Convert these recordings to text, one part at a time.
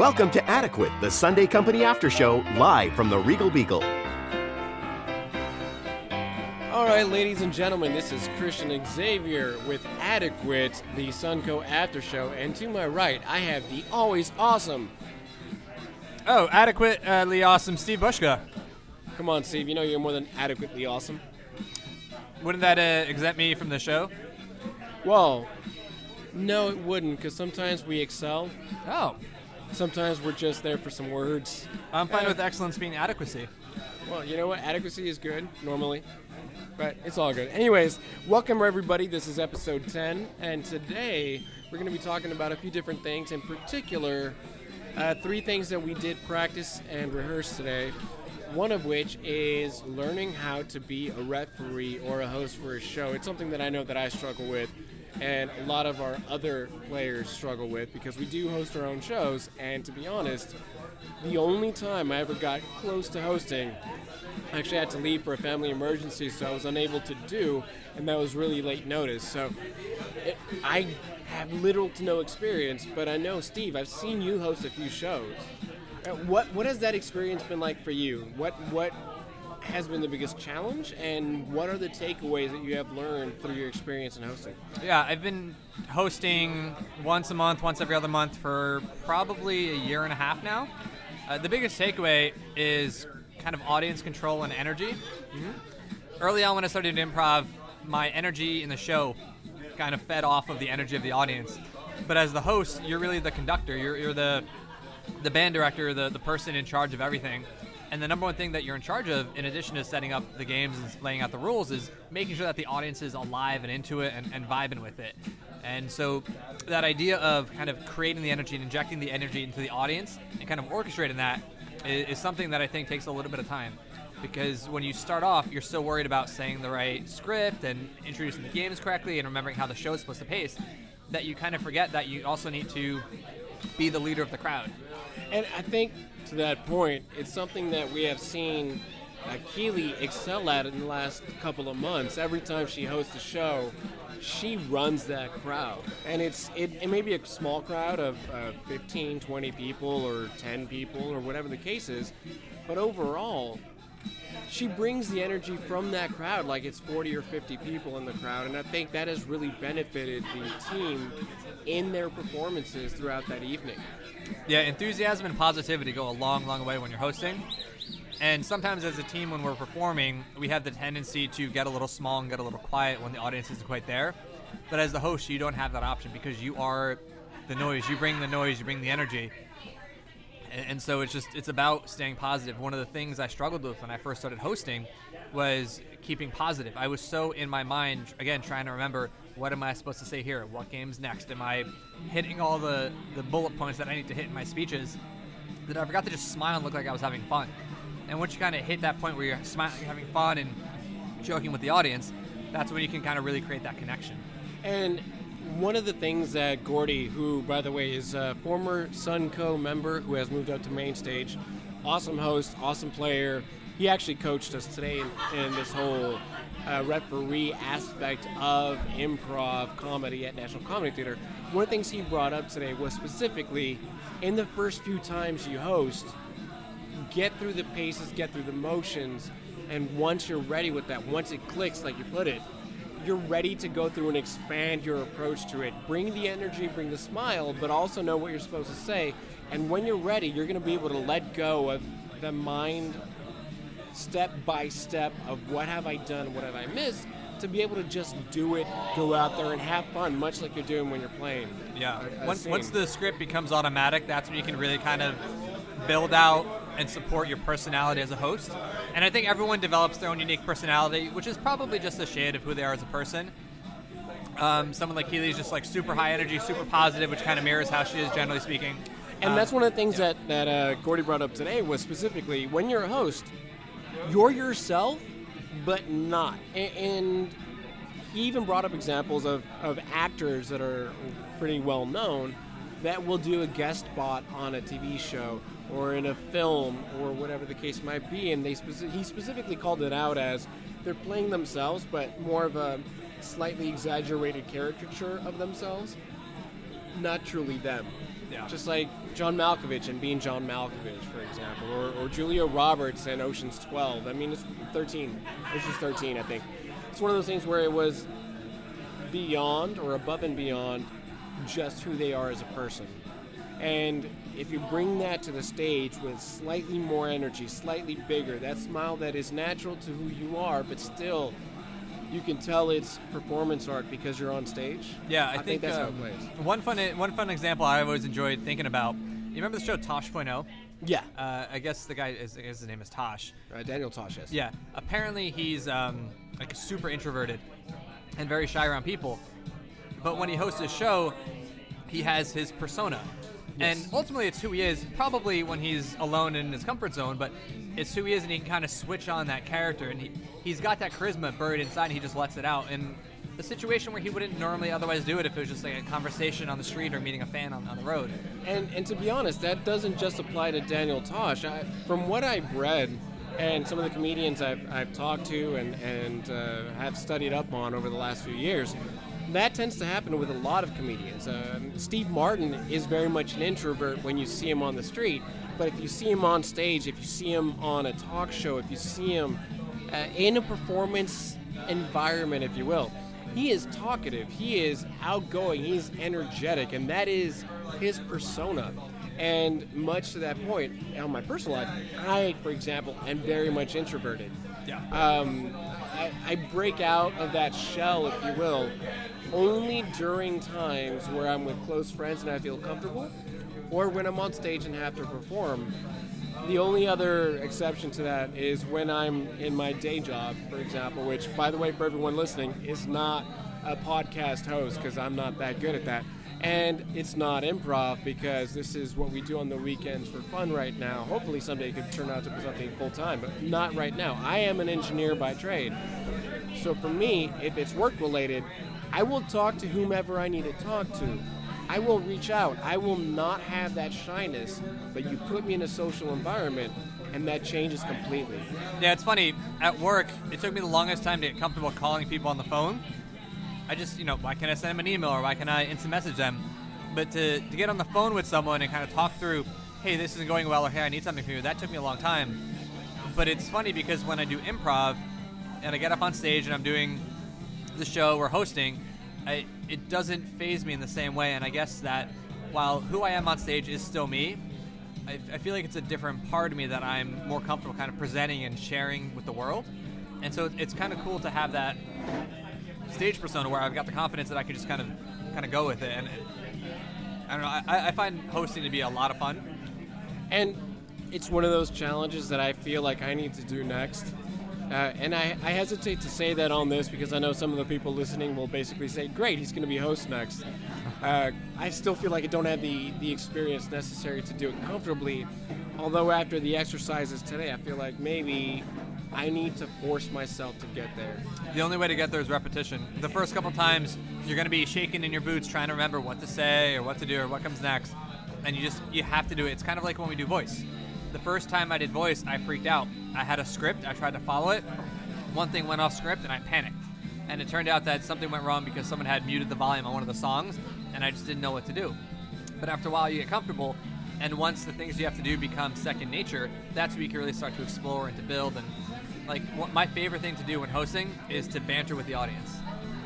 Welcome to Adequate, the Sunday Company After Show, live from the Regal Beagle. All right, ladies and gentlemen, this is Christian Xavier with Adequate, the Sunco After Show, and to my right, I have the always awesome. Oh, adequately awesome, Steve Bushka. Come on, Steve, you know you're more than adequately awesome. Wouldn't that uh, exempt me from the show? Well, no, it wouldn't, because sometimes we excel. Oh, Sometimes we're just there for some words. I'm fine Uh, with excellence being adequacy. Well, you know what? Adequacy is good normally, but it's all good. Anyways, welcome everybody. This is episode 10, and today we're going to be talking about a few different things. In particular, uh, three things that we did practice and rehearse today. One of which is learning how to be a referee or a host for a show. It's something that I know that I struggle with, and a lot of our other players struggle with because we do host our own shows. And to be honest, the only time I ever got close to hosting, I actually had to leave for a family emergency, so I was unable to do, and that was really late notice. So it, I have little to no experience, but I know Steve. I've seen you host a few shows. Uh, What what has that experience been like for you? What what has been the biggest challenge, and what are the takeaways that you have learned through your experience in hosting? Yeah, I've been hosting once a month, once every other month for probably a year and a half now. Uh, the biggest takeaway is kind of audience control and energy. Early on, when I started improv, my energy in the show kind of fed off of the energy of the audience. But as the host, you're really the conductor. You're, you're the the band director, the, the person in charge of everything. And the number one thing that you're in charge of, in addition to setting up the games and laying out the rules, is making sure that the audience is alive and into it and, and vibing with it. And so that idea of kind of creating the energy and injecting the energy into the audience and kind of orchestrating that is, is something that I think takes a little bit of time. Because when you start off, you're still worried about saying the right script and introducing the games correctly and remembering how the show is supposed to pace, that you kind of forget that you also need to be the leader of the crowd. And I think to that point, it's something that we have seen uh, Keely excel at in the last couple of months. Every time she hosts a show, she runs that crowd. And it's it, it may be a small crowd of uh, 15, 20 people or 10 people or whatever the case is, but overall, she brings the energy from that crowd like it's 40 or 50 people in the crowd and i think that has really benefited the team in their performances throughout that evening Yeah, enthusiasm and positivity go a long, long way when you're hosting. And sometimes as a team, when we're performing, we have the tendency to get a little small and get a little quiet when the audience isn't quite there. But as the host, you don't have that option because you are the noise. You bring the noise, you bring the energy. And, and so it's just, it's about staying positive. One of the things I struggled with when I first started hosting was keeping positive. I was so in my mind, again, trying to remember what am I supposed to say here? What game's next? Am I hitting all the, the bullet points that I need to hit in my speeches? That I forgot to just smile and look like I was having fun. And once you kind of hit that point where you're smiling, having fun, and joking with the audience, that's when you can kind of really create that connection. And one of the things that Gordy, who by the way is a former Sunco member who has moved up to main stage, awesome host, awesome player. He actually coached us today in, in this whole uh, referee aspect of improv comedy at National Comedy Theater. One of the things he brought up today was specifically in the first few times you host, get through the paces, get through the motions, and once you're ready with that, once it clicks, like you put it, you're ready to go through and expand your approach to it. Bring the energy, bring the smile, but also know what you're supposed to say. And when you're ready, you're going to be able to let go of the mind step by step of what have I done, what have I missed, to be able to just do it, go out there and have fun, much like you're doing when you're playing. Yeah. Once, once the script becomes automatic, that's when you can really kind of build out and support your personality as a host. And I think everyone develops their own unique personality, which is probably just a shade of who they are as a person. Um, someone like Keely is just like super high energy, super positive, which kind of mirrors how she is generally speaking. And Um, that's one of the things that that uh, Gordy brought up today was specifically when you're a host, you're yourself, but not. A- And he even brought up examples of, of actors that are pretty well known that will do a guest spot on a TV show or in a film or whatever the case might be. And they speci- he specifically called it out as they're playing themselves, but more of a slightly exaggerated caricature of themselves, not truly them. Yeah. Just like John Malkovich and being John Malkovich, for example, or, or Julia Roberts and Ocean's 12. I mean, it's 13. Ocean's 13, I think. It's one of those things where it was beyond or above and beyond just who they are as a person. And if you bring that to the stage with slightly more energy, slightly bigger, that smile that is natural to who you are, but still you can tell it's performance art because you're on stage. Yeah, I, I think, that's uh, how it plays. One fun one fun example I always enjoyed thinking about. You remember the show Tosh.0? Yeah. Uh, I guess the guy is I guess his name is Tosh. Uh, Daniel Tosh, yes. Yeah. Apparently he's um, like super introverted and very shy around people. But when he hosts his show, he has his persona. And ultimately, it's who he is, probably when he's alone in his comfort zone, but it's who he is, and he can kind of switch on that character. And he, he's got that charisma buried inside, and he just lets it out. In a situation where he wouldn't normally otherwise do it if it was just like a conversation on the street or meeting a fan on, on the road. And, and to be honest, that doesn't just apply to Daniel Tosh. I, from what I've read, and some of the comedians I've, I've talked to and, and uh, have studied up on over the last few years, that tends to happen with a lot of comedians. Um, Steve Martin is very much an introvert when you see him on the street, but if you see him on stage, if you see him on a talk show, if you see him uh, in a performance environment, if you will, he is talkative, he is outgoing, he's energetic, and that is his persona. And much to that point, on my personal life, I, for example, am very much introverted. Yeah. Um, I, break out of that shell, if you will, only during times where I'm with close friends and I feel comfortable, or when I'm on stage and have to perform. The only other exception to that is when I'm in my day job, for example, which, by the way, for everyone listening, is not a podcast host because I'm not that good at that. And it's not improv because this is what we do on the weekends for fun right now. Hopefully, someday it could turn out to be something full time, but not right now. I am an engineer by trade. So for me, if it's work related, I will talk to whomever I need to talk to. I will reach out. I will not have that shyness, but you put me in a social environment and that changes completely. Yeah, it's funny. At work, it took me the longest time to get comfortable calling people on the phone. I just, you know, why can't I send them an email or why can't I instant message them? But to, to get on the phone with someone and kind of talk through, hey, this isn't going well, or hey, I need something from you, that took me a long time. But it's funny because when I do improv and I get up on stage and I'm doing the show or hosting, I, it doesn't faze me in the same way. And I guess that while who I am on stage is still me, I, I feel like it's a different part of me that I'm more comfortable kind of presenting and sharing with the world. And so it's kind of cool to have that stage persona where I've got the confidence that I can just kind of kind of go with it. And I don't know. I, I find hosting to be a lot of fun. And it's one of those challenges that I feel like I need to do next. Uh, and I, I hesitate to say that on this because I know some of the people listening will basically say, great, he's going to be host next. Uh, I still feel like I don't have the, the experience necessary to do it comfortably. Although, after the exercises today, I feel like maybe I need to force myself to get there. The only way to get there is repetition. The first couple times, you're going to be shaking in your boots trying to remember what to say or what to do or what comes next. And you just, you have to do it. It's kind of like when we do voice. The first time I did voice, I freaked out. I had a script, I tried to follow it. One thing went off script and I panicked. And it turned out that something went wrong because someone had muted the volume on one of the songs and I just didn't know what to do. But after a while, you get comfortable, and once the things you have to do become second nature, that's where you can really start to explore and to build. And like, my favorite thing to do when hosting is to banter with the audience.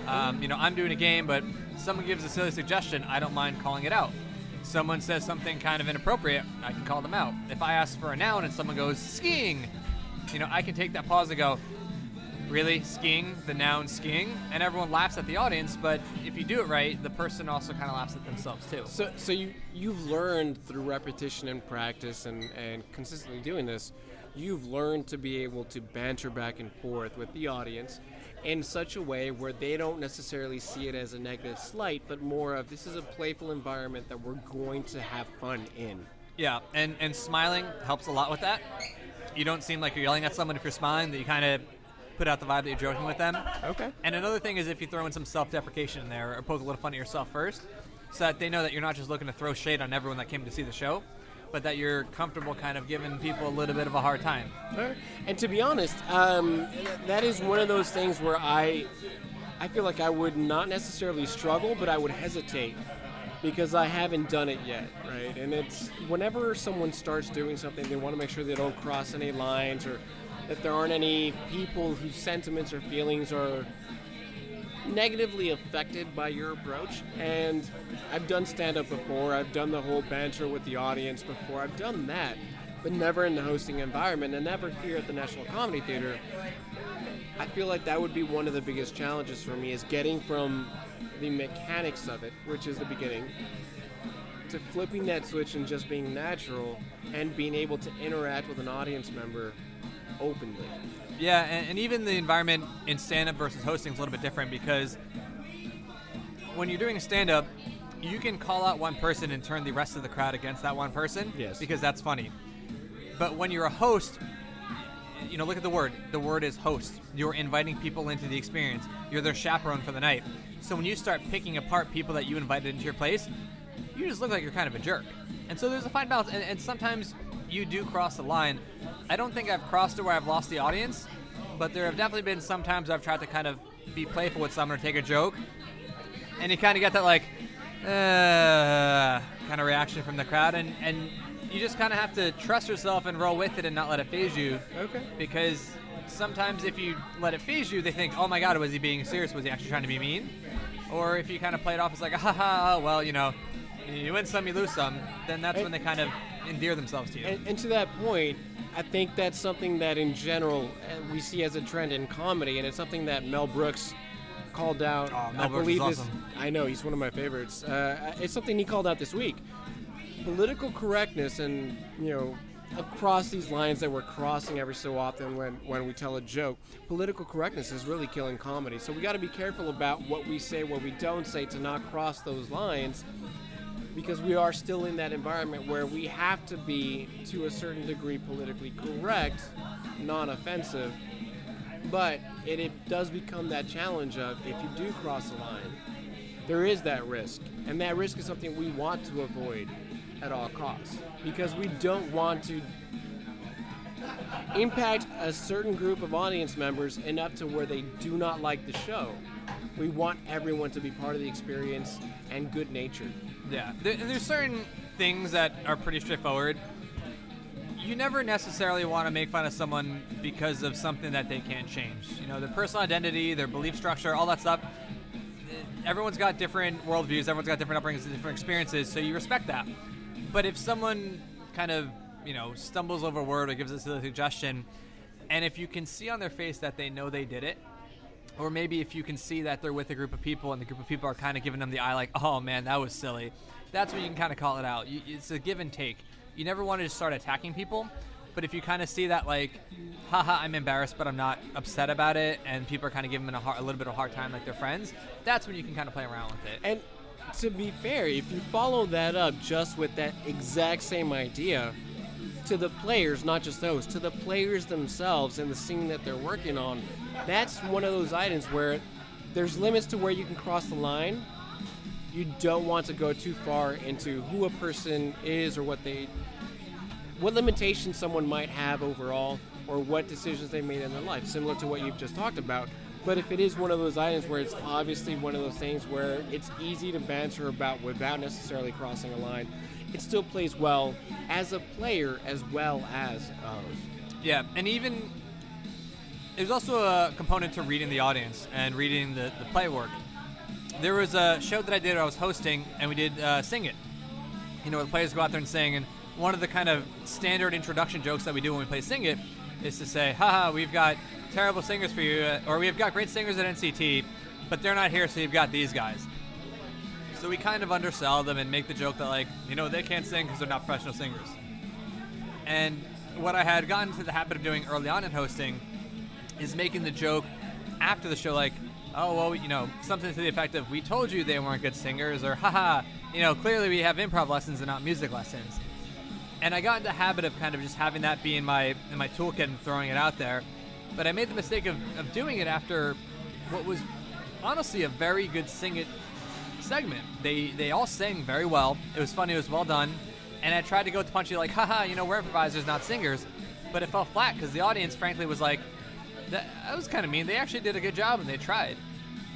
Um, you know, I'm doing a game, but someone gives a silly suggestion, I don't mind calling it out. Someone says something kind of inappropriate, I can call them out. If I ask for a noun and someone goes skiing, you know, I can take that pause and go, really skiing the noun skiing and everyone laughs at the audience but if you do it right the person also kind of laughs at themselves too So, so you you've learned through repetition and practice and, and consistently doing this, you've learned to be able to banter back and forth with the audience in such a way where they don't necessarily see it as a negative slight, but more of this is a playful environment that we're going to have fun in. yeah and and smiling helps a lot with that you don't seem like you're yelling at someone if you're smiling that you kind of put out the vibe that you're joking with them Okay. and another thing is if you throw in some self-deprecation in there or poke a little fun at yourself first so that they know that you're not just looking to throw shade on everyone that came to see the show but that you're comfortable kind of giving people a little bit of a hard time And to be honest, um, that is one of those things where I, I feel like I would not necessarily struggle, but I would hesitate because I haven't done it yet, right? And it's whenever someone starts doing something, they want to make sure they don't cross any lines or that there aren't any people whose sentiments or feelings are negatively affected by your approach. And I've done stand up before, I've done the whole banter with the audience before, I've done that, but never in the hosting environment and never here at the National Comedy Theater. I feel like that would be one of the biggest challenges for me is getting from the mechanics of it, which is the beginning, to flipping that switch and just being natural and being able to interact with an audience member openly. Yeah, and, and even the environment in stand-up versus hosting is a little bit different because when you're doing stand-up, you can call out one person and turn the rest of the crowd against that one person. Yes. Because that's funny. But when you're a host, you know, look at the word. The word is host. You're inviting people into the experience. You're their chaperone for the night. So when you start picking apart people that you invited into your place, you just look like you're kind of a jerk. And so there's a fine balance. And, and sometimes you do cross the line. I don't think I've crossed it where I've lost the audience, but there have definitely been some times I've tried to kind of be playful with someone or take a joke, and you kind of get that like, uh, kind of reaction from the crowd, and and you just kind of have to trust yourself and roll with it and not let it faze you. Okay. Because sometimes if you let it faze you, they think, oh my god, was he being serious? Was he actually trying to be mean? Or if you kind of play it off as like, ha ha, well, you know, you win some, you lose some, then that's when they kind of endear themselves to you. And, and to that point, I think that's something that in general uh, we see as a trend in comedy, and it's something that Mel Brooks called out. Oh, Mel I Brooks believe is this- awesome. I know he's one of my favorites. Uh, it's something he called out this week. Political correctness, and you know, across these lines that we're crossing every so often when when we tell a joke, political correctness is really killing comedy. So we got to be careful about what we say, what we don't say, to not cross those lines because we are still in that environment where we have to be, to a certain degree, politically correct, non offensive. But it, it does become that challenge of if you do cross the line, there is that risk. And that risk is something we want to avoid at all costs because we don't want to impact a certain group of audience members enough to where they do not like the show. We want everyone to be part of the experience and good natured. Yeah, there, there's certain things that are pretty straightforward. You never necessarily want to make fun of someone because of something that they can't change. You know, their personal identity, their belief structure, all that stuff. Everyone's got different worldviews. Everyone's got different upbringings, different experiences. So you respect that. But if someone kind of, you know, stumbles over a word or gives us a suggestion, and if you can see on their face that they know they did it, or maybe if you can see that they're with a group of people and the group of people are kind of giving them the eye, like, oh man, that was silly. That's when you can kind of call it out. You, it's a give and take. You never want to just start attacking people, but if you kind of see that, like, haha, I'm embarrassed, but I'm not upset about it, and people are kind of giving them a, hard, a little bit of a hard time, like they're friends, that's when you can kind of play around with it. And to be fair, if you follow that up just with that exact same idea to the players, not just those, to the players themselves and the scene that they're working on, that's one of those items where there's limits to where you can cross the line. You don't want to go too far into who a person is or what they what limitations someone might have overall or what decisions they made in their life, similar to what you've just talked about. But if it is one of those items where it's obviously one of those things where it's easy to banter about without necessarily crossing a line, it still plays well as a player as well as a host. Yeah, and even there's also a component to reading the audience and reading the, the play work. There was a show that I did, I was hosting, and we did uh, Sing It. You know, the players go out there and sing, and one of the kind of standard introduction jokes that we do when we play Sing It is to say, haha, we've got terrible singers for you, uh, or we've got great singers at NCT, but they're not here, so you've got these guys. So we kind of undersell them and make the joke that, like, you know, they can't sing because they're not professional singers. And what I had gotten to the habit of doing early on in hosting is making the joke after the show, like, oh, well, you know, something to the effect of, we told you they weren't good singers, or haha, you know, clearly we have improv lessons and not music lessons. And I got into the habit of kind of just having that be in my in my toolkit and throwing it out there. But I made the mistake of, of doing it after what was honestly a very good sing it segment. They they all sang very well. It was funny. It was well done. And I tried to go with punchy like, haha, you know, we're improvisers, not singers. But it fell flat because the audience, frankly, was like, that, that was kind of mean. They actually did a good job and they tried.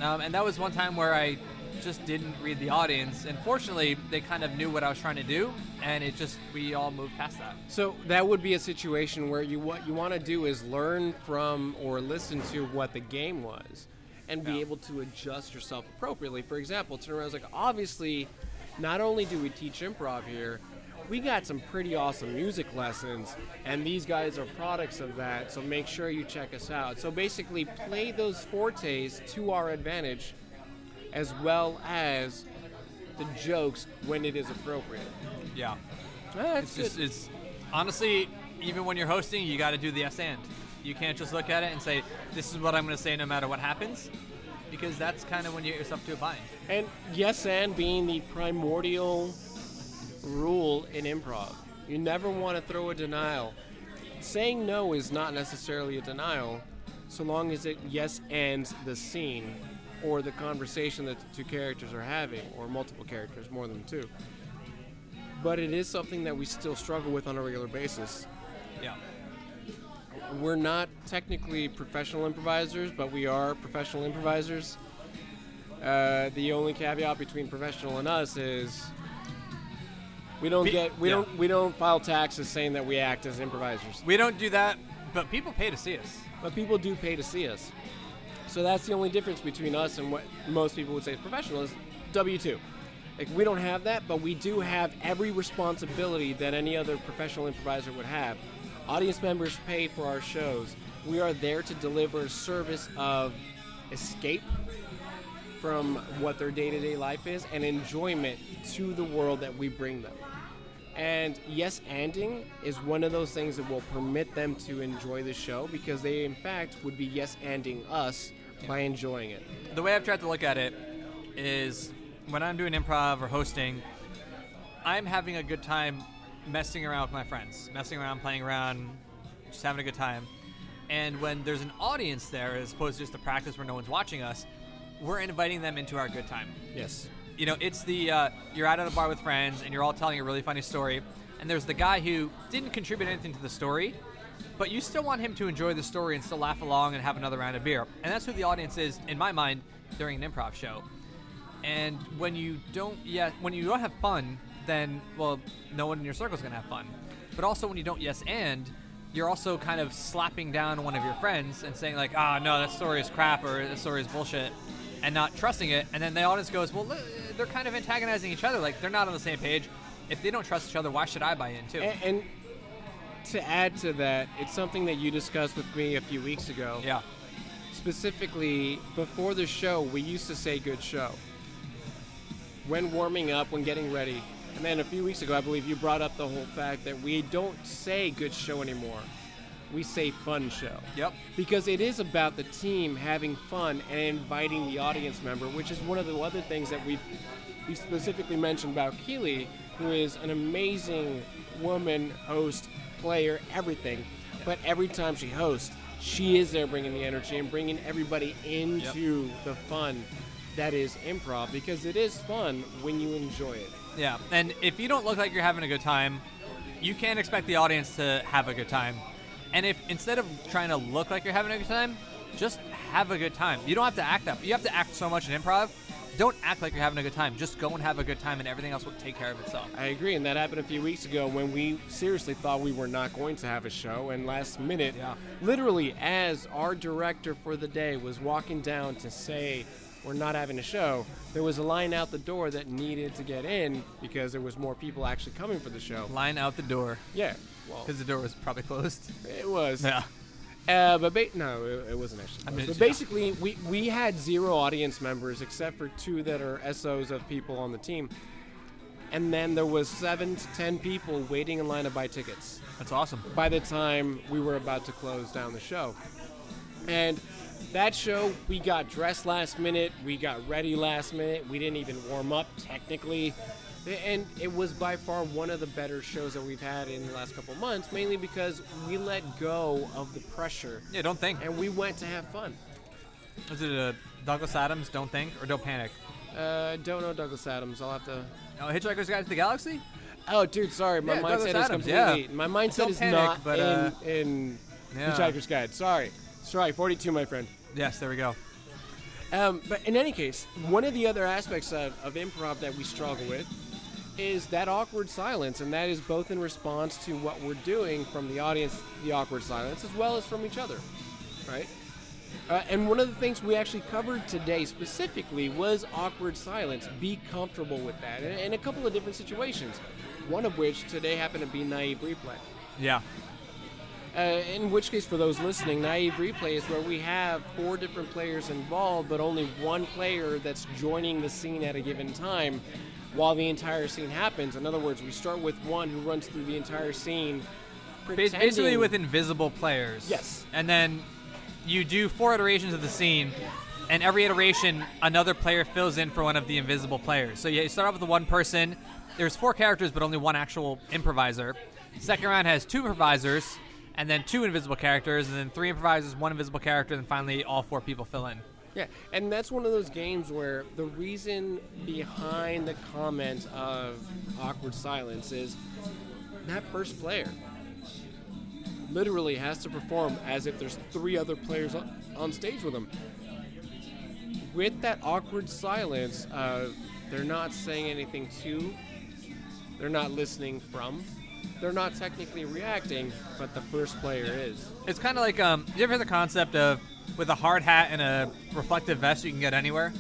Um, and that was one time where I just didn't read the audience. And fortunately, they kind of knew what I was trying to do, and it just we all moved past that. So that would be a situation where you what you want to do is learn from or listen to what the game was, and be Yeah. able to adjust yourself appropriately. For example, turn around and was like, obviously, not only do we teach improv here, we got some pretty awesome music lessons, and these guys are products of that. So make sure you check us out. So basically, play those fortes to our advantage, as well as the jokes when it is appropriate. Yeah. Ah, that's It's just it's honestly even when you're hosting, you got to do the yes and. You can't just look at it and say this is what I'm going to say no matter what happens, because that's kind of when you get yourself to a bind. And yes, and being the primordial rule in improv. You never want to throw a denial. Saying no is not necessarily a denial, so long as it yes ands the scene or the conversation that the two characters are having, or multiple characters, more than two. But it is something that we still struggle with on a regular basis. Yeah. We're not technically professional improvisers, but we are professional improvisers. Uh, the only caveat between professional and us is we don't Pe- get we yeah. don't we don't file taxes saying that we act as improvisers. We don't do that, but people pay to see us. But people do pay to see us. So that's the only difference between us and what most people would say is professional is W two. Like we don't have that, but we do have every responsibility that any other professional improviser would have. Audience members pay for our shows. We are there to deliver a service of escape from what their day-to-day life is and enjoyment to the world that we bring them. And yes, anding is one of those things that will permit them to enjoy the show because they, in fact, would be yes anding us by enjoying it. The way I've tried to look at it is when I'm doing improv or hosting, I'm having a good time messing around with my friends, messing around, playing around, just having a good time. And when there's an audience there, as opposed to just a practice where no one's watching us, we're inviting them into our good time. Yes. You know, it's the uh, you're out at a bar with friends and you're all telling a really funny story, and there's the guy who didn't contribute anything to the story, but you still want him to enjoy the story and still laugh along and have another round of beer. And that's who the audience is, in my mind, during an improv show. And when you don't, yeah, when you don't have fun, then well, no one in your circle is gonna have fun. But also when you don't yes and, you're also kind of slapping down one of your friends and saying like, ah, no, that story is crap or that story is bullshit, and not trusting it. And then the audience goes, well, they're kind of antagonizing each other. Like they're not on the same page. If they don't trust each other, why should I buy in too? And, and to add to that, it's something that you discussed with me a few weeks ago. yeah, Specifically, before the show, we used to say good show. When warming up, when getting ready. And then a few weeks ago, I believe you brought up the whole fact that we don't say good show anymore. We say fun show. yep, Because it is about the team having fun and inviting the audience member, which is one of the other things that we've, we specifically mentioned about Keely, who is an amazing woman, host, player, everything. But every time she hosts, she is there bringing the energy and bringing everybody into the fun that is improv because it is fun when you enjoy it. Yeah. And if you don't look like you're having a good time, you can't expect the audience to have a good time. And if instead of trying to look like you're having a good time, just have a good time. You don't have to act that. You have to act so much in improv. Don't act like you're having a good time. Just go and have a good time, and everything else will take care of itself. I agree, and that happened a few weeks ago when we seriously thought we were not going to have a show, and last minute, Yeah. literally, as our director for the day was walking down to say we're not having a show, there was a line out the door that needed to get in because there was more people actually coming for the show. Line out the door Yeah, well, because the door was probably closed. it was. Yeah. Uh, but ba- no, it, it wasn't actually. I mean, but basically, we we had zero audience members except for two that are SOs of people on the team, and then there was seven to ten people waiting in line to buy tickets That's awesome. by the time we were about to close down the show. And that show, we got dressed last minute, we got ready last minute, we didn't even warm up technically. And it was by far one of the better shows that we've had in the last couple months, mainly because we let go of the pressure Yeah, don't think. and we went to have fun. Was it uh, Douglas Adams? Don't think or don't panic. Uh, don't know Douglas Adams. I'll have to. Oh, Hitchhiker's Guide to the Galaxy. Oh, dude, sorry, my Yeah, mindset Douglas is Adams, completely. yeah. My mindset Don't is panic, not but, uh, in in Yeah. Hitchhiker's Guide. Sorry, sorry, 42, my friend. Yes, there we go. Um, but in any case, one of the other aspects of, of improv that we struggle with is that awkward silence, and that is both in response to what we're doing from the audience, the awkward silence, as well as from each other, right? Uh, and one of the things we actually covered today specifically was awkward silence. Be comfortable with that, in, in a couple of different situations. One of which today happened to be naive replay. Yeah. Uh, in which case, for those listening, naive replay is where we have four different players involved, but only one player that's joining the scene at a given time while the entire scene happens. In other words, we start with one who runs through the entire scene. Bas- Basically, with invisible players. Yes. And then you do four iterations of the scene, and every iteration, another player fills in for one of the invisible players. So you start off with one person. There's four characters, but only one actual improviser. Second round has two improvisers, and then two invisible characters, and then three improvisers, one invisible character, and finally all four people fill in. Yeah, and that's one of those games where the reason behind the comment of awkward silence is that first player literally has to perform as if there's three other players on, stage with them. With that awkward silence, uh, they're not saying anything to, they're not listening from, they're not technically reacting, but the first player is. It's kind of like um, you ever hear the concept of with a hard hat and a reflective vest, you can get anywhere.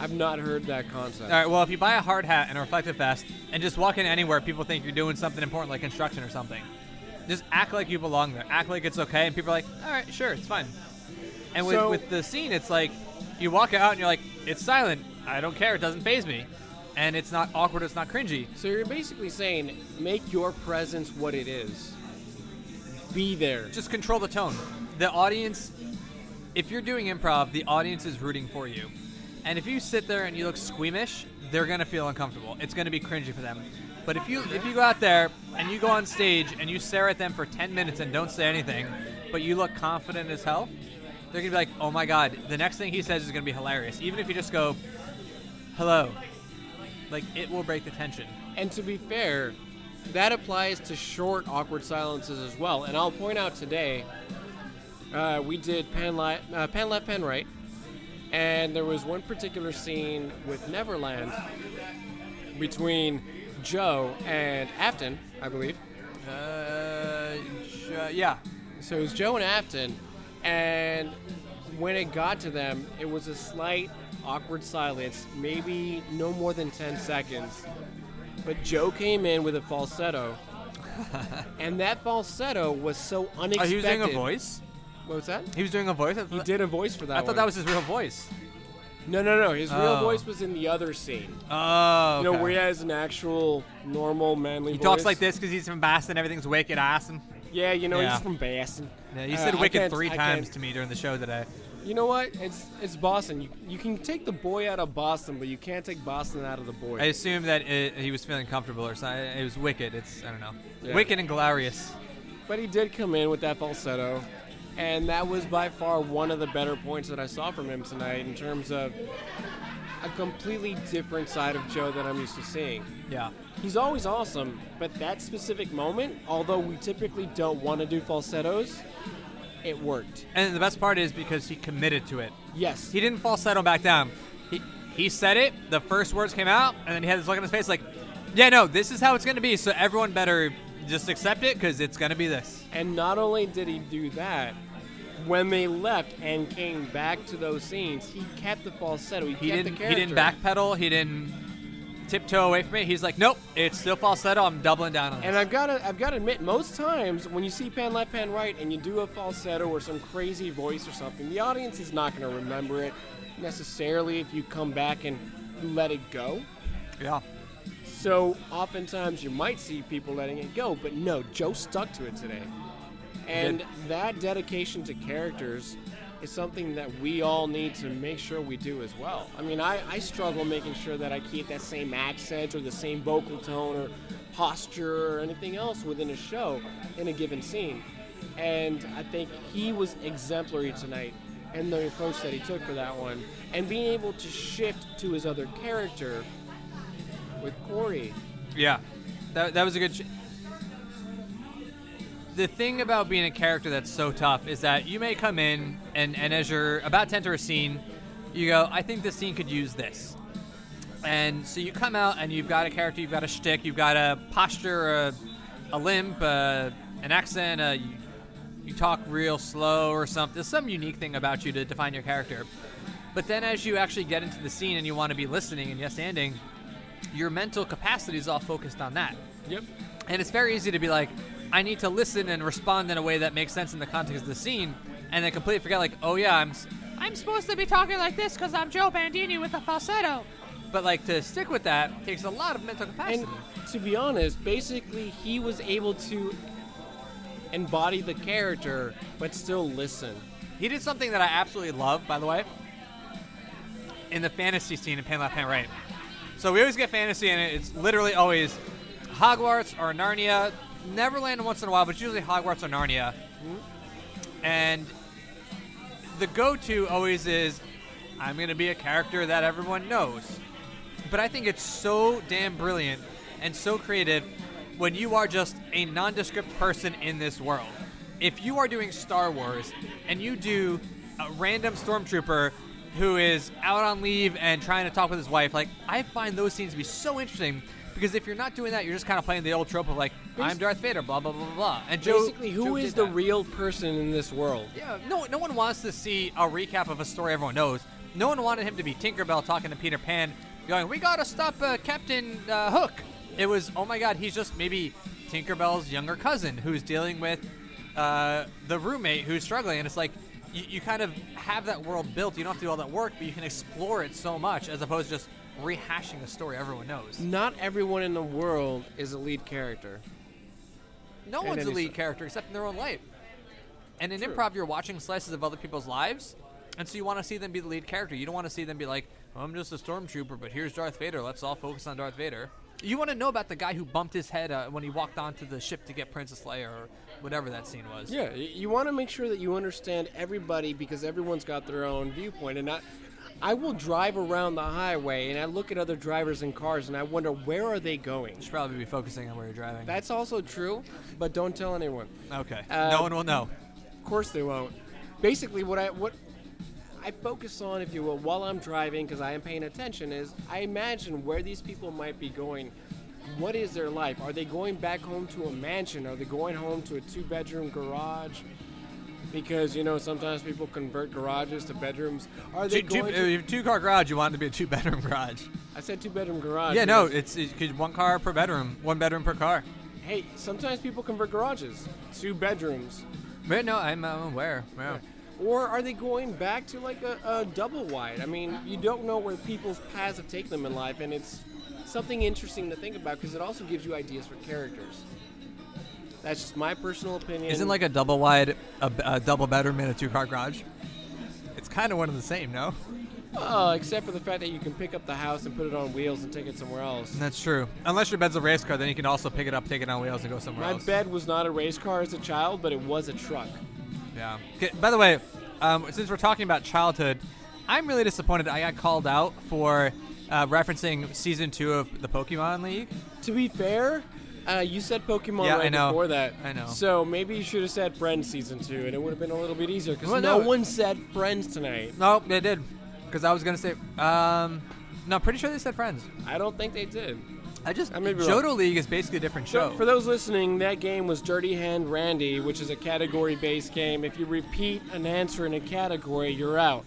I've not heard that concept. All right. Well, if you buy a hard hat and a reflective vest and just walk in anywhere, people think you're doing something important like construction or something. Just act like you belong there. Act like it's okay, and people are like, "All right, sure, it's fine." And with, So- with the scene, it's like you walk out and you're like, "It's silent. I don't care. It doesn't faze me." And it's not awkward. It's not cringy. So you're basically saying make your presence what it is. Be there. Just control the tone. The audience, if you're doing improv, the audience is rooting for you. And if you sit there and you look squeamish, they're gonna feel uncomfortable. It's gonna be cringy for them. But if you if you go out there and you go on stage and you stare at them for 10 minutes and don't say anything, but you look confident as hell, they're gonna be like, "Oh my god, the next thing he says is gonna be hilarious." Even if you just go, "Hello," like it will break the tension. And to be fair, that applies to short awkward silences as well. And I'll point out today, uh, we did pan, li- uh, pan left, pan right, and there was one particular scene with Neverland between Joe and Afton, I believe. Uh, yeah. So it was Joe and Afton, and when it got to them, it was a slight awkward silence, maybe no more than 10 seconds. But Joe came in with a falsetto, and that falsetto was so Oh, unexpected. he was doing a voice. What was that? He was doing a voice. I He did a voice for that. I thought that was his real voice. no, no, no. His real Oh. voice was in the other scene. Oh, You know, where he has an actual normal manly. He voice. talks like this because he's from Boston. Everything's wicked awesome. Yeah, you know, Yeah. he's from Boston. Yeah, you Uh, said wicked three I times can't- to me during the show today. You know what? It's it's Boston. You, you can take the boy out of Boston, but you can't take Boston out of the boy. I assume that it, he was feeling comfortable or something. It was wicked. It's I don't know. Yeah. Wicked and glorious. But he did come in with that falsetto, and that was by far one of the better points that I saw from him tonight in terms of a completely different side of Joe that I'm used to seeing. Yeah. He's always awesome, but that specific moment, although we typically don't want to do falsettos, it worked. And the best part is because he committed to it. Yes. He didn't falsetto back down. He he said it. The first words came out, and then he had this look on his face like, "Yeah, no, this is how it's gonna be. So everyone better just accept it because it's gonna be this." And not only did he do that, when they left and came back to those scenes, he kept the falsetto. He, He kept didn't. the He didn't backpedal. He didn't tiptoe away from it. He's like, "Nope, it's still falsetto. I'm doubling down on this." And I've got to, I've got to admit, most times when you see pan left, pan right, and you do a falsetto or some crazy voice or something, the audience is not going to remember it necessarily if you come back and let it go. yeah. So oftentimes you might see people letting it go, but no, Joe stuck to it today. And that dedication to characters is something that we all need to make sure we do as well. I mean, I, I struggle making sure that I keep that same accent or the same vocal tone or posture or anything else within a show in a given scene. And I think he was exemplary tonight in the approach that he took for that one. And being able to shift to his other character with Corey. Yeah, that, that was a good. Sh- the thing about being a character that's so tough is that you may come in and, and as you're about to enter a scene, You go, I think this scene could use this. And so you come out and you've got a character, you've got a shtick, you've got a posture, a, a limp, uh, an accent, uh, you, you talk real slow or something. There's some unique thing about you to define your character. But then as you actually get into the scene and you want to be listening and yes anding, your mental capacity is all focused on that. Yep. And it's very easy to be like, I need to listen and respond in a way that makes sense in the context of the scene, and then completely forget, like, oh yeah, I'm, I'm supposed to be talking like this because I'm Joe Bandini with a falsetto. But like to stick with that takes a lot of mental capacity. And to be honest, basically, he was able to embody the character, but still listen. he did something that I absolutely love, by the way, in the fantasy scene in Pan Left, Pan Right. So we always get fantasy in it. It's literally always Hogwarts or Narnia, Neverland once in a while, but it's usually Hogwarts or Narnia. And the go-to always is, I'm going to be a character that everyone knows. But I think it's so damn brilliant and so creative when you are just a nondescript person in this world. If you are doing Star Wars and you do a random stormtrooper who is out on leave and trying to talk with his wife, like I find those scenes to be so interesting because if you're not doing that, you're just kind of playing the old trope of like I'm Darth Vader, blah blah blah blah. blah. And Joe, Basically, who Joe is the that. real person in this world? Yeah, no, no one wants to see a recap of a story everyone knows. No one wanted him to be Tinkerbell talking to Peter Pan, going, "We gotta stop uh, Captain uh, Hook." It was, oh my God, he's just maybe Tinkerbell's younger cousin who's dealing with uh, the roommate who's struggling, and it's like you, you kind of have that world built. You don't have to do all that work, but you can explore it so much as opposed to just rehashing a story everyone knows. Not everyone in the world is a lead character. No one's a lead character except in their own life. And in True. improv, you're watching slices of other people's lives, and so you want to see them be the lead character. You don't want to see them be like, "I'm just a stormtrooper, but here's Darth Vader. Let's all focus on Darth Vader." You want to know about the guy who bumped his head uh, when he walked onto the ship to get Princess Leia, or whatever that scene was. Yeah, y- you want to make sure that you understand everybody because everyone's got their own viewpoint. And I, I will drive around the highway and I look at other drivers and cars and I wonder where are they going. You should probably be focusing on where you're driving. That's also true, but don't tell anyone. okay. Uh, no one will know. Of course they won't. Basically, what I what I focus on, if you will, while I'm driving, because I am paying attention, is I imagine where these people might be going. What is their life? Are they going back home to a mansion? Are they going home to a two-bedroom garage? Because you know sometimes people convert garages to bedrooms. Are they Two, two, going? to, uh, two car garage. You want it to be a two bedroom garage. I said two-bedroom garage. yeah, no, it's, it's one car per bedroom, one bedroom per car. Hey, sometimes people convert garages, to bedrooms. But no, I'm, I'm aware. Yeah. Or are they going back to like a, a double wide? I mean, you don't know where people's paths have taken them in life, and it's something interesting to think about because it also gives you ideas for characters. That's just my personal opinion. Isn't like a double wide a, a double bedroom in a two car garage? It's kind of one of the same, no? oh, except for the fact that you can pick up the house and put it on wheels and take it somewhere else. That's true. Unless your bed's a race car, then you can also pick it up, take it on wheels, and go somewhere else. My else. bed was not a race car as a child, but it was a truck. Yeah. Okay, by the way, um, since we're talking about childhood, I'm really disappointed I got called out for uh, referencing season two of the Pokemon League. To be fair, uh, you said Pokemon Yeah, right I know. before that. I know. So maybe you should have said Friends season two, and it would have been a little bit easier because Well, no no. one said Friends tonight. No, they did. Because I was gonna say, um, no, pretty sure they said Friends. I don't think they did. I just I Johto wrong. League is basically a different show. So, for those listening, that game was Dirty Hand Randy, which is a category based game. If you repeat an answer in a category, you're out.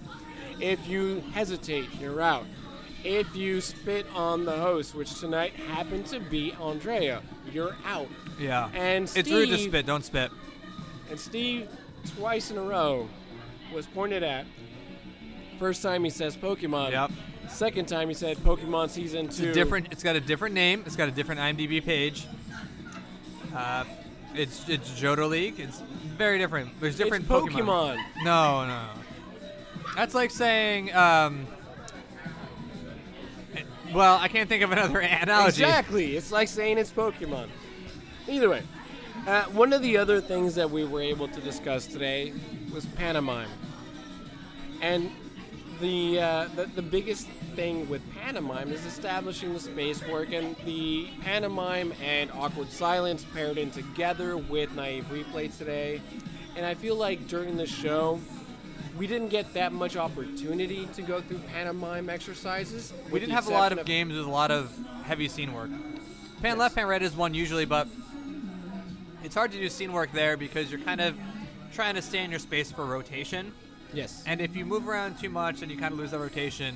If you hesitate, you're out. If you spit on the host, which tonight happened to be Andrea, you're out. yeah. And it's rude to spit. Don't spit. And Steve, twice in a row, was pointed at. First time he says Pokemon. Yep. Second time he said Pokemon Season It's 2. a different. It's got a different name. It's got a different IMDb page. Uh, it's it's Johto League. It's very different. There's It's different Pokemon. No, no, no. That's like saying. Um, well, I can't think of another analogy. Exactly. It's like saying it's Pokemon. Either way, uh, one of the other things that we were able to discuss today was pantomime, and the uh, the, the biggest thing with pantomime is establishing the space work and the pantomime and awkward silence paired in together with naive replay today. And I feel like during the show, we didn't get that much opportunity to go through pantomime exercises. We didn't have a lot exception of games with a lot of heavy scene work. Pan left, pan right is one usually, but it's hard to do scene work there because you're kind of trying to stay in your space for rotation. Yes. And if you move around too much, then you kind of lose that rotation.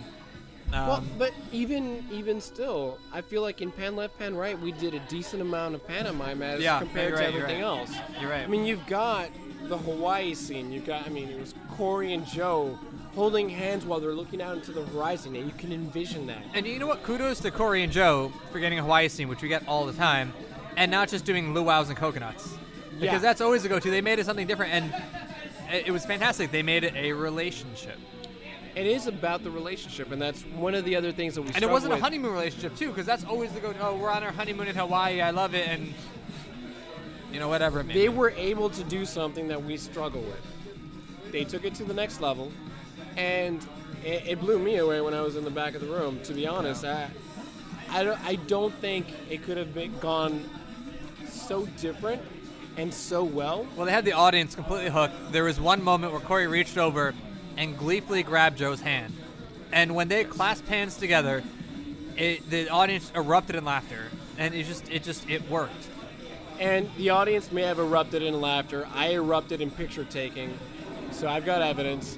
Um, well, but even even still, I feel like in pan left, pan right, we did a decent amount of pantomime as Yeah, compared you're to everything right. else. You're right. I mean, you've got the Hawaii scene. You've got, I mean, it was Corey and Joe holding hands while they're looking out into the horizon, and you can envision that. And you know what? Kudos to Corey and Joe for getting a Hawaii scene, which we get all the time, and not just doing luau's and coconuts. Because Yeah. that's always the go-to. They made it something different, and it, was fantastic. They made it a relationship, It is about the relationship, and that's one of the other things that we. and it wasn't a honeymoon relationship too, because that's always the go-to. Oh, we're on our honeymoon in Hawaii. I love it, and you know whatever. it may They be. were able to do something that we struggle with. They took it to the next level, and it, it blew me away when I was in the back of the room. To be honest, I, I don't, I don't think it could have been gone so different and so well. Well, they had the audience completely hooked. There was one moment where Corey reached over and gleefully grabbed Joe's hand, and when they clasped hands together, it, the audience erupted in laughter, and it just, it just, it worked. And the audience may have erupted in laughter. I erupted in picture taking, so I've got evidence.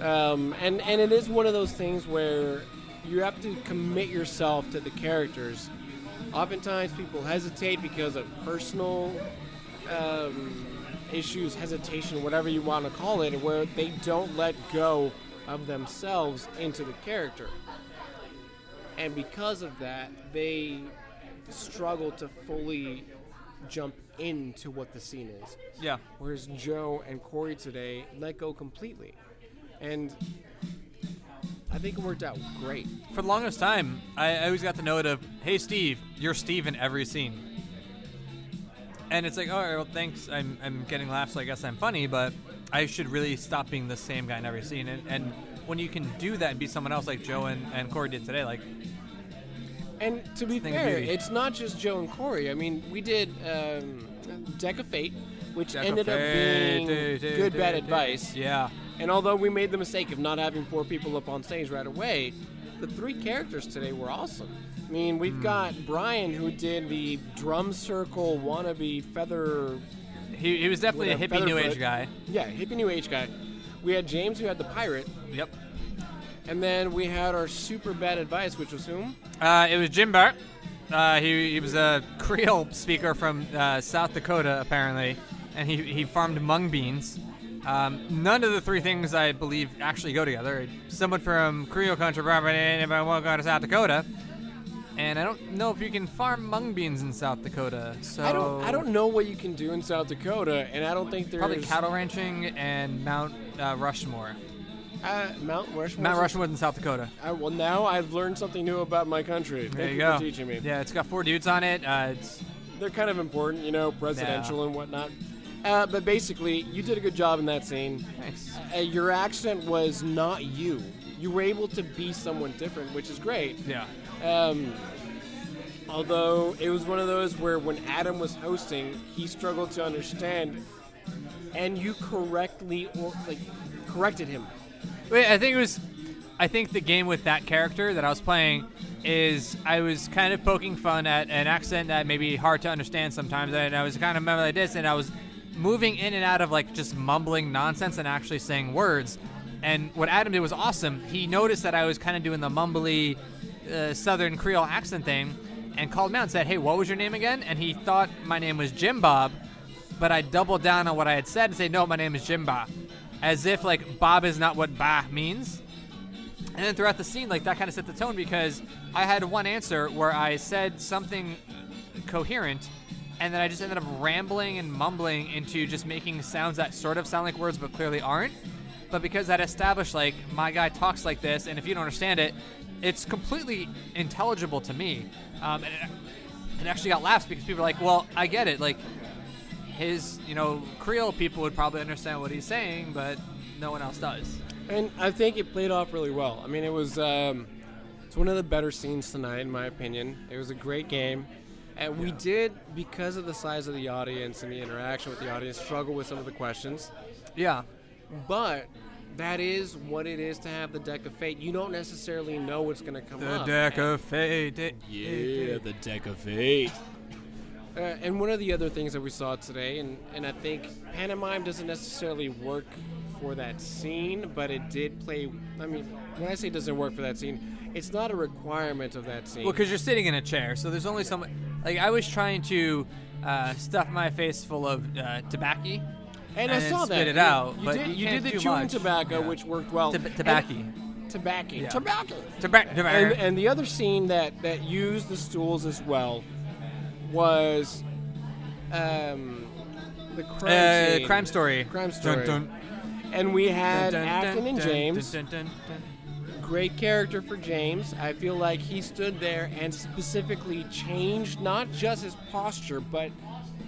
Um, and and it is one of those things where you have to commit yourself to the characters. Oftentimes, people hesitate because of personal um, issues, hesitation, whatever you want to call it, where they don't let go of themselves into the character. And because of that, they struggle to fully jump into what the scene is. Yeah. Whereas Joe and Corey today let go completely. And I think it worked out great. For the longest time, I, I always got the note of, "Hey, Steve, you're Steve in every scene." And it's like, all right, well, thanks. I'm, I'm getting laughs, so I guess I'm funny, but I should really stop being the same guy in every scene. And, and when you can do that and be someone else like Joe and, and Corey did today, like, And to be fair, it's not just Joe and Corey. I mean, we did um, Deck of Fate, which of ended up Fate, being do, do, good do, bad advice. Yeah. And although we made the mistake of not having four people up on stage right away, the three characters today were awesome. I mean, we've got Brian who did the drum circle wannabe feather. He, he was definitely a hippie new Featherfoot. age guy. Yeah, hippie new age guy. We had James who had the pirate, Yep. And then we had our super bad advice, which was whom? Uh, it was Jim Bart. Uh, he, he was a Creole speaker from uh, South Dakota, apparently, and he, he farmed mung beans. Um, none of the three things I believe actually go together. Someone from Creole country property, anybody want to go to South Dakota? And I don't know if you can farm mung beans in South Dakota. So I don't. I don't know what you can do in South Dakota, and I don't think there's Probably cattle ranching and Mount uh, Rushmore. Uh, Mount Rushmore. Mount Rushmore's in South Dakota. Uh, well, now I've learned something new about my country. There Thank you you go. for teaching me. Yeah, it's got four dudes on it. Uh, it's They're kind of important, you know, presidential and whatnot. Uh, but basically, you did a good job in that scene. nice. Uh, your accent was not you. You were able to be someone different, which is great. Yeah. Um, although it was one of those where when Adam was hosting, he struggled to understand, and you correctly or like corrected him. Wait, I think it was. I think the game with that character that I was playing is I was kind of poking fun at an accent that may be hard to understand sometimes, and I was kind of remember like this, and I was moving in and out of like just mumbling nonsense and actually saying words. And what Adam did was awesome. He noticed that I was kind of doing the mumbly uh, Southern Creole accent thing, and called me out and said, "Hey, what was your name again?" And he thought my name was Jim Bob, but I doubled down on what I had said and said, "No, my name is Jim Bob," as if like Bob is not what Ba means. And then throughout the scene, like that kind of set the tone because I had one answer where I said something coherent, and then I just ended up rambling and mumbling into just making sounds that sort of sound like words but clearly aren't. But because that established like my guy talks like this, and if you don't understand it, it's completely intelligible to me. Um, and it, it actually got laughs because people are like, "Well, I get it." Like his, you know, Creole people would probably understand what he's saying, but no one else does. And I think it played off really well. I mean, it was um, it's one of the better scenes tonight, in my opinion. It was a great game, and we did because of the size of the audience and the interaction with the audience struggle with some of the questions. Yeah. But that is what it is to have the deck of fate. You don't necessarily know what's going to come The up. deck And- of fate. yeah, the deck of fate. Uh, and one of the other things that we saw today, and, and I think pantomime doesn't necessarily work for that scene, but it did play. I mean, when I say it doesn't work for that scene, it's not a requirement of that scene. Well, because you're sitting in a chair, so there's only so much. Like I was trying to uh, stuff my face full of uh, tobacco, and I then saw spit that it You- out, You, but did, you did the chewing much. tobacco, Yeah. which worked well. Tob- And- tobacco. Tobacco. Yeah. Tobacco. Tobacco. tobacco. And, and the other scene that, that used the stools as well was um, the crime uh, scene. crime story. Crime story. Dun, And we had dun, dun, Afton dun, and dun, James. dun, dun, dun, dun. Great character for James. I feel like he stood there and specifically changed not just his posture, but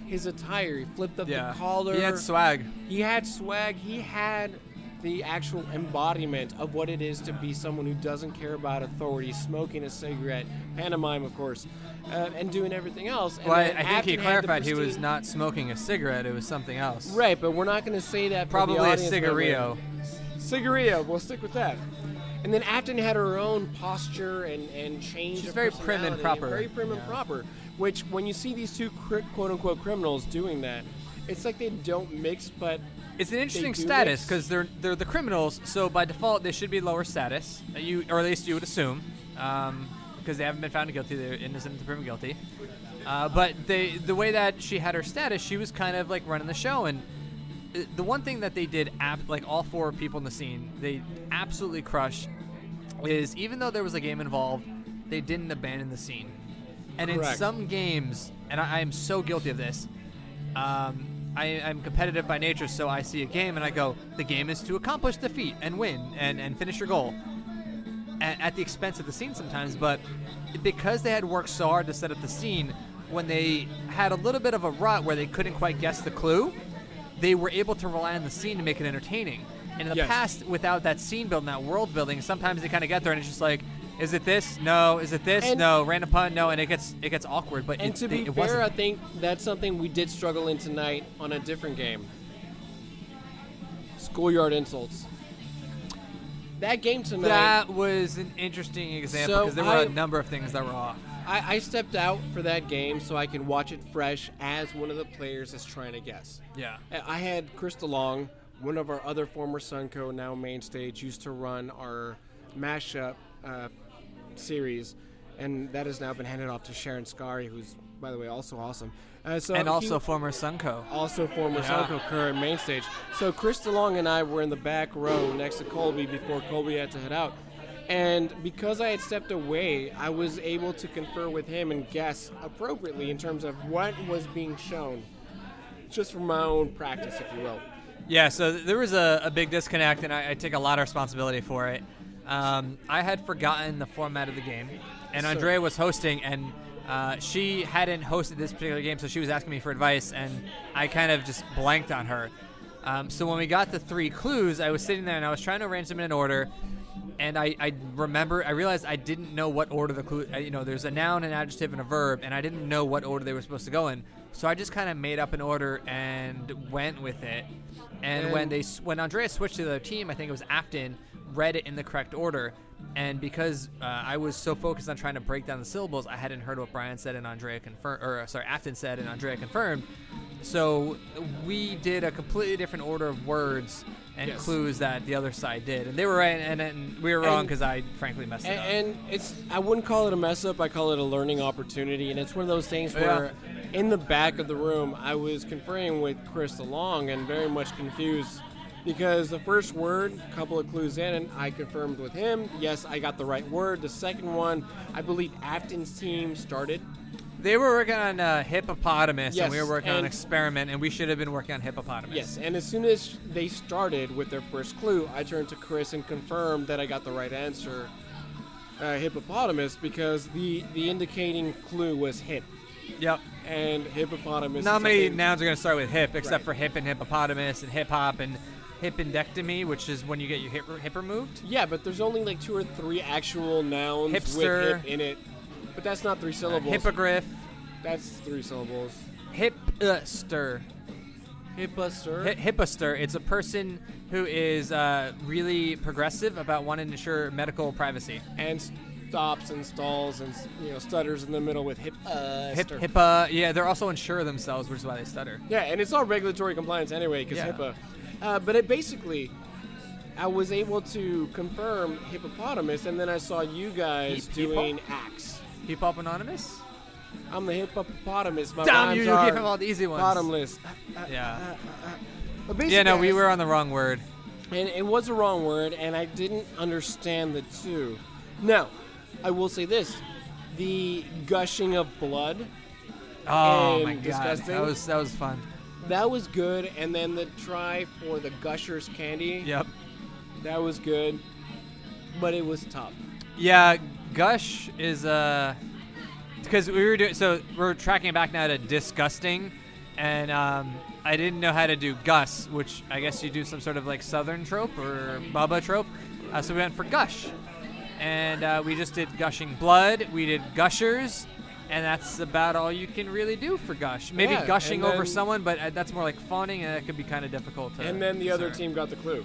his attire. He flipped up Yeah. the collar. He had swag. He had swag. He had the actual embodiment of what it is to be someone who doesn't care about authority, smoking a cigarette, pantomime, of course, uh, and doing everything else. And Well, I, I think he Afton had the clarified he was not smoking a cigarette. It was something else. Right, but we're not going to say that. Probably a cigarillo. Cigarillo. We'll stick with that. And then Afton had her own posture and, and change. She's very prim and proper. Very prim and proper. Which, when you see these two quote unquote criminals doing that, it's like they don't mix, but It's an interesting status because they're they're the criminals, so by default they should be lower status. You or at least you would assume, because they haven't been found guilty. They're innocent until proven guilty. Uh, but they the way that she had her status, she was kind of like running the show. And uh, the one thing that they did, ab- like all four people in the scene, they absolutely crushed. Is even though there was a game involved, they didn't abandon the scene. And in some games, and I, I am so guilty of this, um, I, am competitive by nature, so I see a game and I go, the game is to accomplish defeat and win and, and finish your goal. At, at the expense of the scene sometimes, but because they had worked so hard to set up the scene, when they had a little bit of a rut where they couldn't quite guess the clue, they were able to rely on the scene to make it entertaining. And in the Yes. past, without that scene building, that world building, sometimes they kind of get there and it's just like, is it this? No. Is it this? And- no. Random pun? No. And it gets it gets awkward. But And it, to they- be it fair, wasn't. I think that's something we did struggle in tonight on a different game. Schoolyard insults. That game tonight, That was an interesting example So because there were I- a number of things that were off. I, I stepped out for that game so I can watch it fresh as one of the players is trying to guess. Yeah. I- I had Chris DeLong, one of our other former Sunco, now main stage, used to run our mashup uh, series, and that has now been handed off to Sharon Scary, who's, by the way, also awesome. Uh, so and he- also former Sunco. also former Yeah. Sunco, current main stage. So Chris DeLong and I were in the back row next to Colby before Colby had to head out. And because I had stepped away, I was able to confer with him and guess appropriately in terms of what was being shown, just from my own practice, if you will. Yeah, so there was a, a big disconnect, and I, I take a lot of responsibility for it. Um, I had forgotten the format of the game, and So- Andrea was hosting, and uh, she hadn't hosted this particular game, so she was asking me for advice, and I kind of just blanked on her. Um, so when we got the three clues, I was sitting there and I was trying to arrange them in an order, and I, I remember I realized I didn't know what order the clue. uh, You know, there's a noun, an adjective, and a verb, and I didn't know what order they were supposed to go in. So I just kind of made up an order and went with it. And when they when Andrea switched to the other team, I think it was Afton, read it in the correct order. And because uh, I was so focused on trying to break down the syllables, I hadn't heard what Brian said and Andrea confirmed, or uh, sorry, Afton said and Andrea confirmed. So we did a completely different order of words and Yes. clues that the other side did, and they were right, and, and we were wrong because I frankly messed it up. and it's I wouldn't call it a mess up. I call it a learning opportunity, and it's one of those things Yeah. where, in the back of the room, I was conferring with Chris DeLong and very much confused because the first word, a couple of clues in, and I confirmed with him. Yes, I got the right word. The second one, I believe Afton's team started. They were working on uh, hippopotamus, and we were working on experiment, and we should have been working on hippopotamus. Yes, and as soon as they started with their first clue, I turned to Chris and confirmed that I got the right answer, uh, hippopotamus, because the the indicating clue was hip. Yep. and hippopotamus. Not many something- nouns are going to start with hip, except Right. for hip and hippopotamus and hip hop and hippendectomy, which is when you get your hip, hip removed. Yeah, but there's only like two or three actual nouns Hipster. with hip in it. But that's not three Uh, syllables. hippogriff, that's three syllables. hip uh, stir. Hipster. Hi- hipster. It's a person who is uh, really progressive about wanting to ensure medical privacy. and stops and stalls and you know stutters in the middle with hip. Uh, Hip. HIPAA, yeah, they're also unsure of themselves, which is why they stutter. Yeah, and it's all regulatory compliance anyway because Yeah. HIPAA. Uh, but it basically, I was able to confirm hippopotamus, and then I saw you guys Hip- hippo? doing axe. Hip Hop Anonymous? I'm the hippopotamus. My Damn rhymes you, you are gave him all the easy ones. Bottomless. Uh, uh, yeah. Uh, but basically, Yeah, no, we I- were on the wrong word. and it was a wrong word, and I didn't understand the two. Now, I will say this: the gushing of blood Oh And my god, disgusting. that was that was fun. That was good, and then the try for the gushers candy Yep. that was good, but it was tough. Yeah, Gush is uh because we were doing so we're tracking back now to disgusting, and um, I didn't know how to do Gus, which I guess you do some sort of like Southern trope or Bubba trope. Uh, so we went for Gush, and uh, we just did gushing blood. We did Gushers. And that's about all you can really do for gush. Maybe Yeah, gushing over someone, but uh, that's more like fawning, and that could be kind of difficult. To And then the other team got the clue.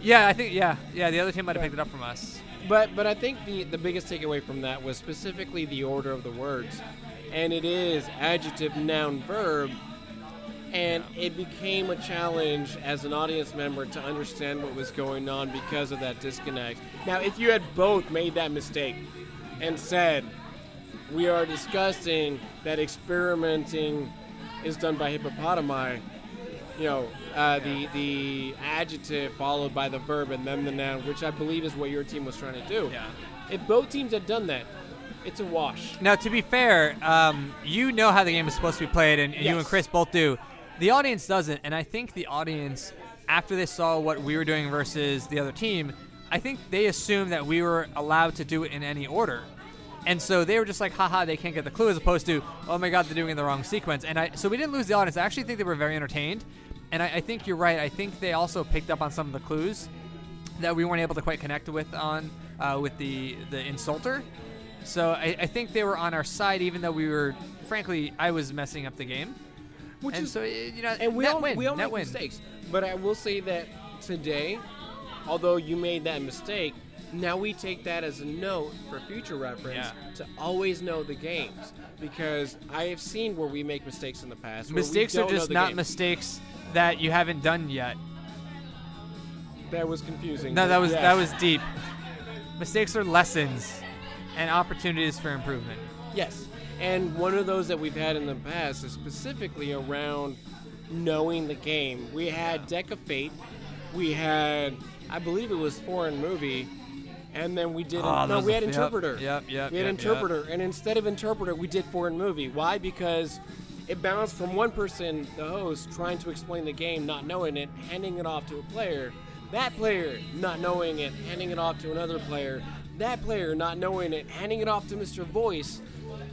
Yeah, I think yeah, yeah. The other team might have picked it up from us. But but I think the the biggest takeaway from that was specifically the order of the words, and it is adjective, noun, verb, and it became a challenge as an audience member to understand what was going on because of that disconnect. Now, if you had both made that mistake and said, "We are discussing that experimenting is done by hippopotami," you know, uh, the the adjective followed by the verb and then the noun, which I believe is what your team was trying to do. Yeah. If both teams had done that, it's a wash. Now, to be fair, um, you know how the game is supposed to be played, and, and you and Chris both do. The audience doesn't, and I think the audience, after they saw what we were doing versus the other team, I think they assumed that we were allowed to do it in any order. And so they were just like, haha, they can't get the clue, as opposed to, oh my god, they're doing it in the wrong sequence. And I, so we didn't lose the audience. I actually think they were very entertained. And I, I think you're right. I think they also picked up on some of the clues that we weren't able to quite connect with on uh, with the the insulter. So I, I think they were on our side, even though we were, frankly, I was messing up the game. Which and is so you know, and we all win, we all make win. mistakes. But I will say that today, although you made that mistake, now we take that as a note for future reference Yeah. to always know the games because I have seen where we make mistakes in the past. Mistakes are just not game. mistakes that you haven't done yet. That was confusing. No, that was yes. that was deep. Mistakes are lessons and opportunities for improvement. Yes. And one of those that we've had in the past is specifically around knowing the game. We had Deck of Fate. We had, I believe it was Foreign Movie. And then we did, Oh, no, we had yep, Interpreter. yep, yep, We had yep, Interpreter. And instead of Interpreter, we did Foreign Movie. Why? Because it bounced from one person, the host, trying to explain the game, not knowing it, handing it off to a player. That player, not knowing it, handing it off to another player. That player, not knowing it, handing it off to Mr. Voice.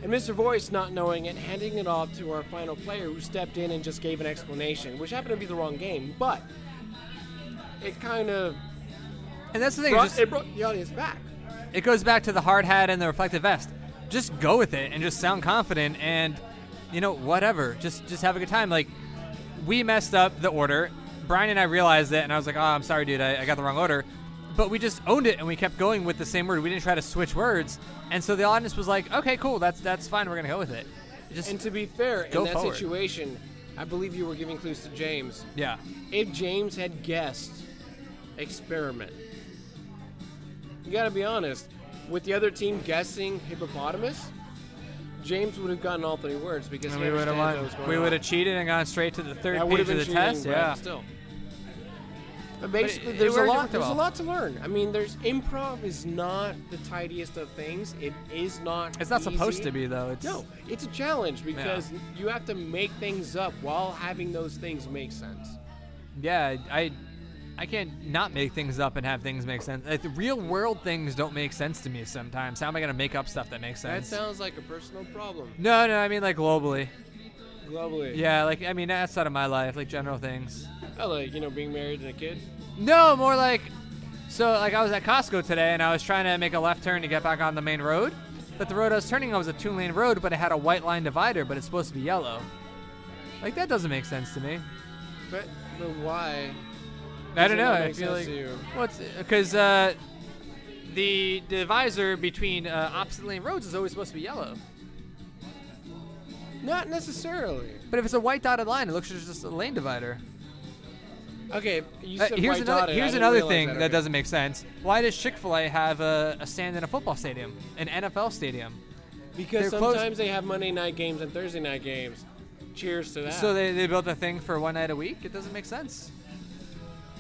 And Mr. Voice, not knowing it, handing it off to our final player who stepped in and just gave an explanation, which happened to be the wrong game, but it kind of And that's the thing. brought, just, it brought the audience back. it goes back to the hard hat and the reflective vest. Just go with it and just sound confident and you know whatever. Just just have a good time. Like we messed up the order. Brian and I realized it, and I was like, "Oh, I'm sorry, dude. I, I got the wrong order." But we just owned it and we kept going with the same word. We didn't try to switch words, and so the audience was like, "Okay, cool. That's that's fine. We're gonna go with it." Just And to be fair, Go in that forward. situation, I believe you were giving clues to James. yeah, If James had guessed experiment, you gotta be honest, with the other team guessing hippopotamus, James would have gotten all three words because and he we would have understands won. what was going We on. would have cheated and gone straight to the third That would page have of been the cheating, test. but Yeah. still. But basically, it- there's a worked- it lot. worked There's a lot to learn. I mean, there's improv is not the tidiest of things. It is not. It's not supposed easy. to be though. It's No, it's a challenge because you have to make things up while having those things make sense. Yeah, I I can't not make things up and have things make sense. Like, the real world things don't make sense to me sometimes. How am I gonna make up stuff that makes sense? That sense? sounds like a personal problem no, no, I mean like globally. globally. Yeah, like I mean outside of my life, like general things. Oh, like you know, being married and a kid. No, more like so like I was at Costco today and I was trying to make a left turn to get back on the main road, but the road I was turning on was a two lane road, but it had a white line divider, but it's supposed to be yellow. Like that doesn't make sense to me. But but why? I don't know. I feel like what's because uh, the divisor between uh, opposite lane roads is always supposed to be yellow. Not necessarily. But if it's a white dotted line, it looks just a lane divider. Okay, you Uh, said here's white another dotted. Here's another thing that, that, doesn't make sense. Why does Chick Fil A have a, a stand in a football stadium, an NFL stadium? Because they're closed- sometimes they have Monday night games and Thursday night games. Cheers to that. So they, they built a thing for one night a week. It doesn't make sense.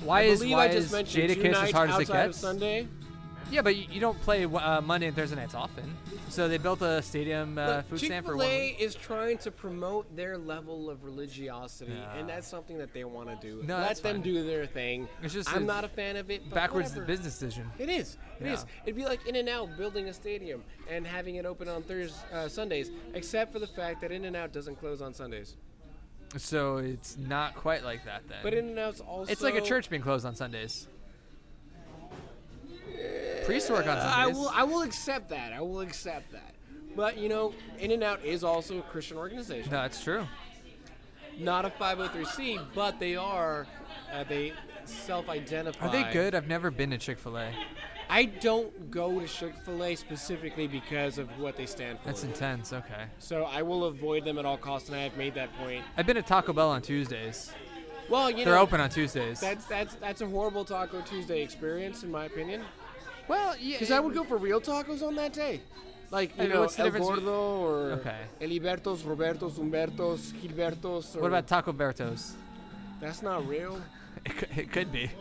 Why I is believe why I just is mentioned two Jadakiss as hard as it gets? Sunday. Yeah, but you, you don't play uh, Monday and Thursday nights often. So they built a stadium uh, Look, food stand for one Chick-fil-A is trying to promote their level of religiosity, Yeah. and that's something that they want to do. No, Let them fine. do their thing. It's just I'm a not a fan of it. But Backwards whatever. business decision. It is. It is. Yeah. It'd be like In and Out building a stadium and having it open on Thursdays, uh, Sundays, except for the fact that In and Out doesn't close on Sundays. So it's not quite like that then. But In and Out's also. it's like a church being closed on Sundays. Priests work on Uh, I Sundays. will. I will accept that. I will accept that. But you know, In and Out is also a Christian organization. no, it's true. Not a 503c, but they are. Uh, they self-identify. Are they good? I've never been to Chick Fil A. I don't go to Chick Fil A specifically because of what they stand for. That's intense. Okay. so I will avoid them at all costs, and I have made that point. I've been to Taco Bell on Tuesdays. Well, you They're know, open on Tuesdays. That's that's that's a horrible Taco Tuesday experience, in my opinion. well, yeah. Because I would go for real tacos on that day, like you I know, what's the El difference Gordo or Okay. Elibertos, Robertos, Humbertos, Gilbertos. Or, What about Taco Bertos? That's not real. It could, it could be.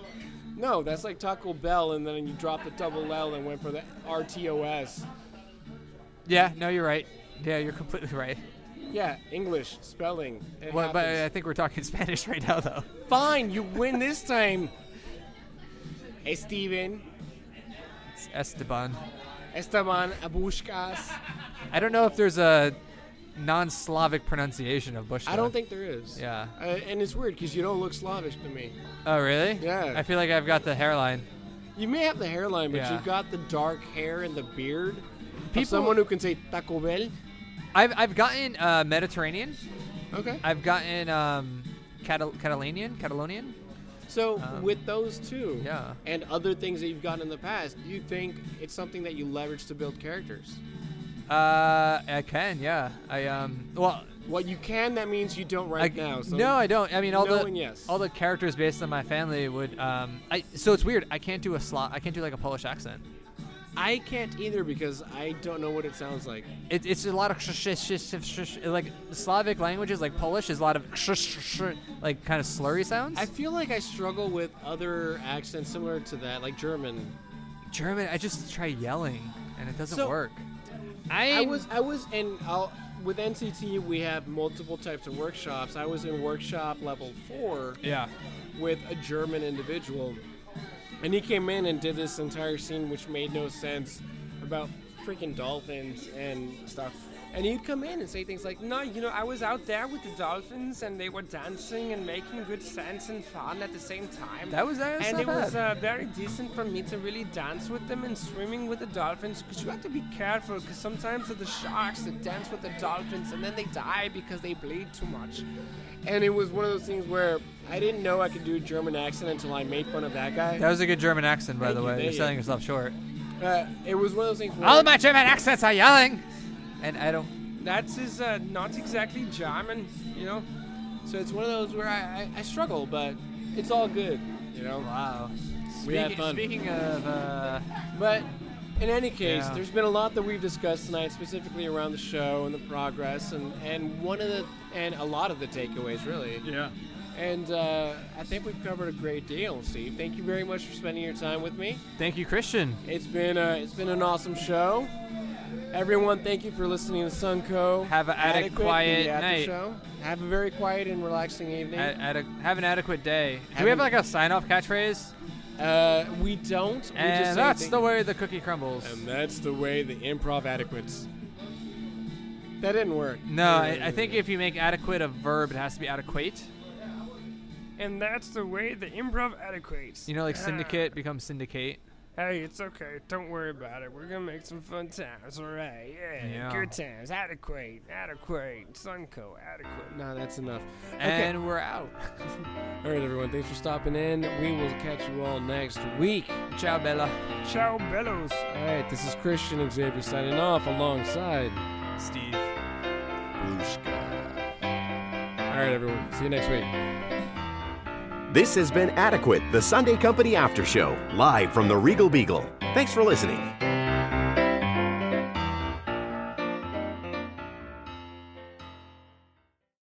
No, that's like Taco Bell, and then you drop the double L and went for the RTOS. Yeah. No, you're right. Yeah, you're completely right. Yeah, English spelling. Well, but. I think we're talking Spanish right now, though. Fine, you win this time. Hey, Steven. It's Esteban. Esteban Abushkas. I don't know if there's a non-Slavic pronunciation of Bush. I don't think there is. Yeah. Uh, and it's weird because you don't look Slavish to me. Oh, really? Yeah. I feel like I've got the hairline. You may have the hairline, but Yeah. you've got the dark hair and the beard. People- someone who can say Taco Bell. I've I've gotten uh, Mediterranean. Okay. I've gotten um, Catal- Catalanian, Catalonian. So Um, with those two, yeah. and other things that you've gotten in the past, do you think it's something that you leverage to build characters? Uh, I can, yeah. I um, well, Well, you can. That means you don't right I, now. So no, I don't. I mean, all no the yes. all the characters based on my family would um, I so it's weird. I can't do a slot. I can't do like a Polish accent. I can't either because I don't know what it sounds like. It, it's a lot of sh- sh- sh- like Slavic languages, like Polish, is a lot of sh- sh- sh- like kind of slurry sounds. I feel like I struggle with other accents similar to that, like German. German, I just try yelling and it doesn't So, work. I was, I was, and I'll, with NCT we have multiple types of workshops. I was in workshop level four yeah. with a German individual, and he came in and did this entire scene which made no sense about freaking dolphins and stuff. And he'd come in and say things like, No, you know, I was out there with the dolphins and they were dancing and making good sense and fun at the same time. That was that's and not it was uh, very decent for me to really dance with them and swimming with the dolphins because you have to be careful because sometimes the sharks that dance with the dolphins and then they die because they bleed too much. and it was one of those things where I didn't know I could do a German accent until I made fun of that guy. that was a good German accent, by Thank the way. thank You're you. selling yourself short. Uh, it was one of those things where All of my German accents are yelling, and I don't. That is uh, not exactly German, you know. So it's one of those where I, I, I struggle, but it's all good, you know. Wow. We had Speaking, fun. speaking of, uh, But in any case, Yeah. there's been a lot that we've discussed tonight, specifically around the show and the progress, and, and one of the and a lot of the takeaways, really. yeah. And uh, I think we've covered a great deal, Steve. Thank you very much for spending your time with me. Thank you, Christian. It's been uh, it's been an awesome show. Everyone, thank you for listening to Sunco. Have a adequate, Adequate, quiet the after night. Show. Have a very quiet and relaxing evening. Ad- ade- have an adequate day. Do we have like a sign-off catchphrase? Uh, we don't. We And say that's thank- the way the cookie crumbles. And that's the way the improv adequates. That didn't work. no, I, I think if you make adequate a verb, it has to be adequate. And that's the way the improv adequates. You know, like Ah. syndicate becomes syndicate. Hey, it's okay. Don't worry about it. We're gonna make some fun times, all right? Yeah, Yeah. good times. Adequate, adequate. Sunco, adequate. No, that's enough. And we're out. All right, everyone. Thanks for stopping in. We will catch you all next week. Ciao, Bella. Ciao, bellows. All right, this is Christian Xavier signing off alongside. Steve. All right, everyone. See you next week. This has been Adequate, the Sunday Company After Show, live from the Regal Beagle. Thanks for listening.